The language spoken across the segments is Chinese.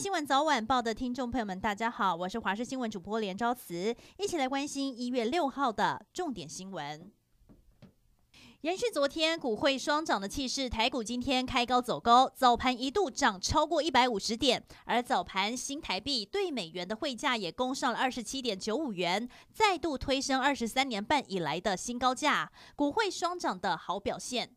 新闻早晚报的听众朋友们，大家好，我是华视新闻主播连昭慈，一起来关心一月六号的重点新闻。延续昨天股汇双涨的气势，台股今天开高走高，早盘一度涨超过一百五十点，而早盘新台币对美元的汇价也攻上了二十七点九五元，再度推升二十三年半以来的新高价，股汇双涨的好表现。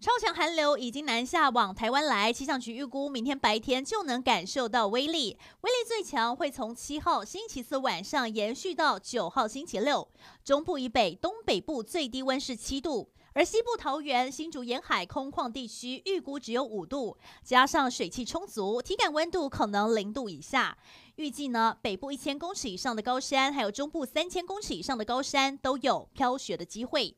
超强寒流已经南下往台湾来，气象局预估明天白天就能感受到威力，威力最强会从七号星期四晚上延续到九号星期六。中部以北、东北部最低温是七度，而西部桃园、新竹沿海空旷地区预估只有五度，加上水汽充足，体感温度可能零度以下。预计呢，北部一千公尺以上的高山，还有中部三千公尺以上的高山都有飘雪的机会。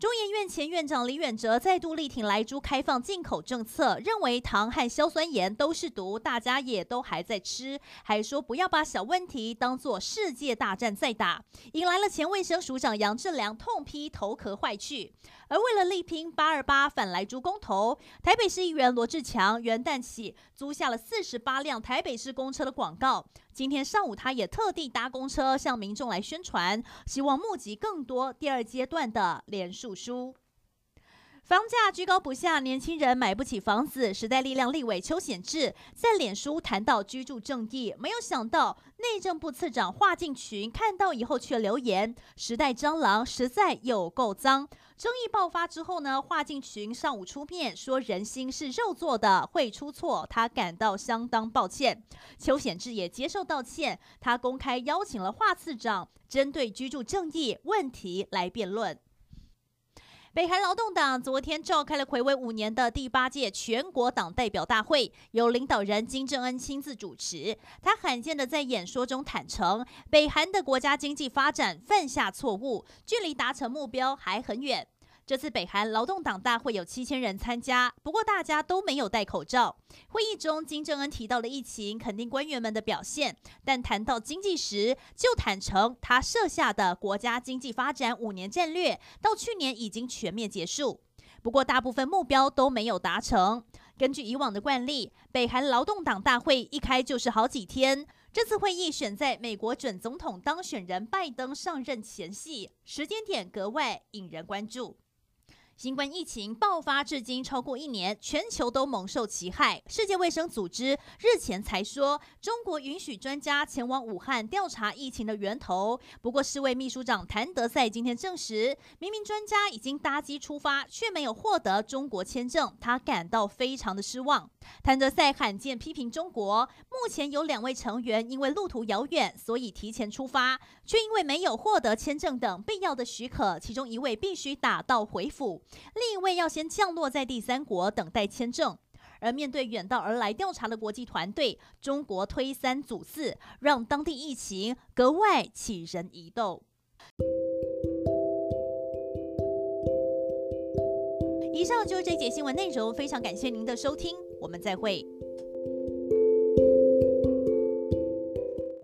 中研院前院长李远哲再度力挺莱猪开放进口政策，认为糖和硝酸盐都是毒，大家也都还在吃，还说不要把小问题当作世界大战在打，引来了前卫生署长杨志良痛批头壳坏去。而为了力拼八二八反莱猪公投，台北市议员罗志强元旦起租下了四十八辆台北市公车的广告。今天上午，他也特地搭公车向民众来宣传，希望募集更多第二阶段的连署书。房价居高不下，年轻人买不起房子。时代力量立委邱显智在脸书谈到居住正义，没有想到内政部次长华进群看到以后却留言：“时代蟑螂实在有够脏。”争议爆发之后呢，华进群上午出面说：“人心是肉做的，会出错，他感到相当抱歉。”邱显智也接受道歉，他公开邀请了华次长针对居住正义问题来辩论。北韩劳动党昨天召开了魁违五年的第八届全国党代表大会，由领导人金正恩亲自主持。他罕见的在演说中坦诚，北韩的国家经济发展犯下错误，距离达成目标还很远。这次北韩劳动党大会有七千人参加，不过大家都没有戴口罩。会议中，金正恩提到了疫情，肯定官员们的表现，但谈到经济时，就坦承他设下的国家经济发展五年战略到去年已经全面结束，不过大部分目标都没有达成。根据以往的惯例，北韩劳动党大会一开就是好几天，这次会议选在美国准总统当选人拜登上任前夕，时间点格外引人关注。新冠疫情爆发至今超过一年，全球都蒙受其害。世界卫生组织日前才说，中国允许专家前往武汉调查疫情的源头。不过，世卫秘书长谭德赛今天证实，明明专家已经搭机出发，却没有获得中国签证，他感到非常的失望。谭德赛罕见批评中国，目前有两位成员因为路途遥远，所以提前出发，却因为没有获得签证等必要的许可，其中一位必须打道回府。另一位要先降落在第三国等待签证，而面对远道而来调查的国际团队，中国推三阻四，让当地疫情格外起人疑窦。以上就是这节新闻内容，非常感谢您的收听，我们再会。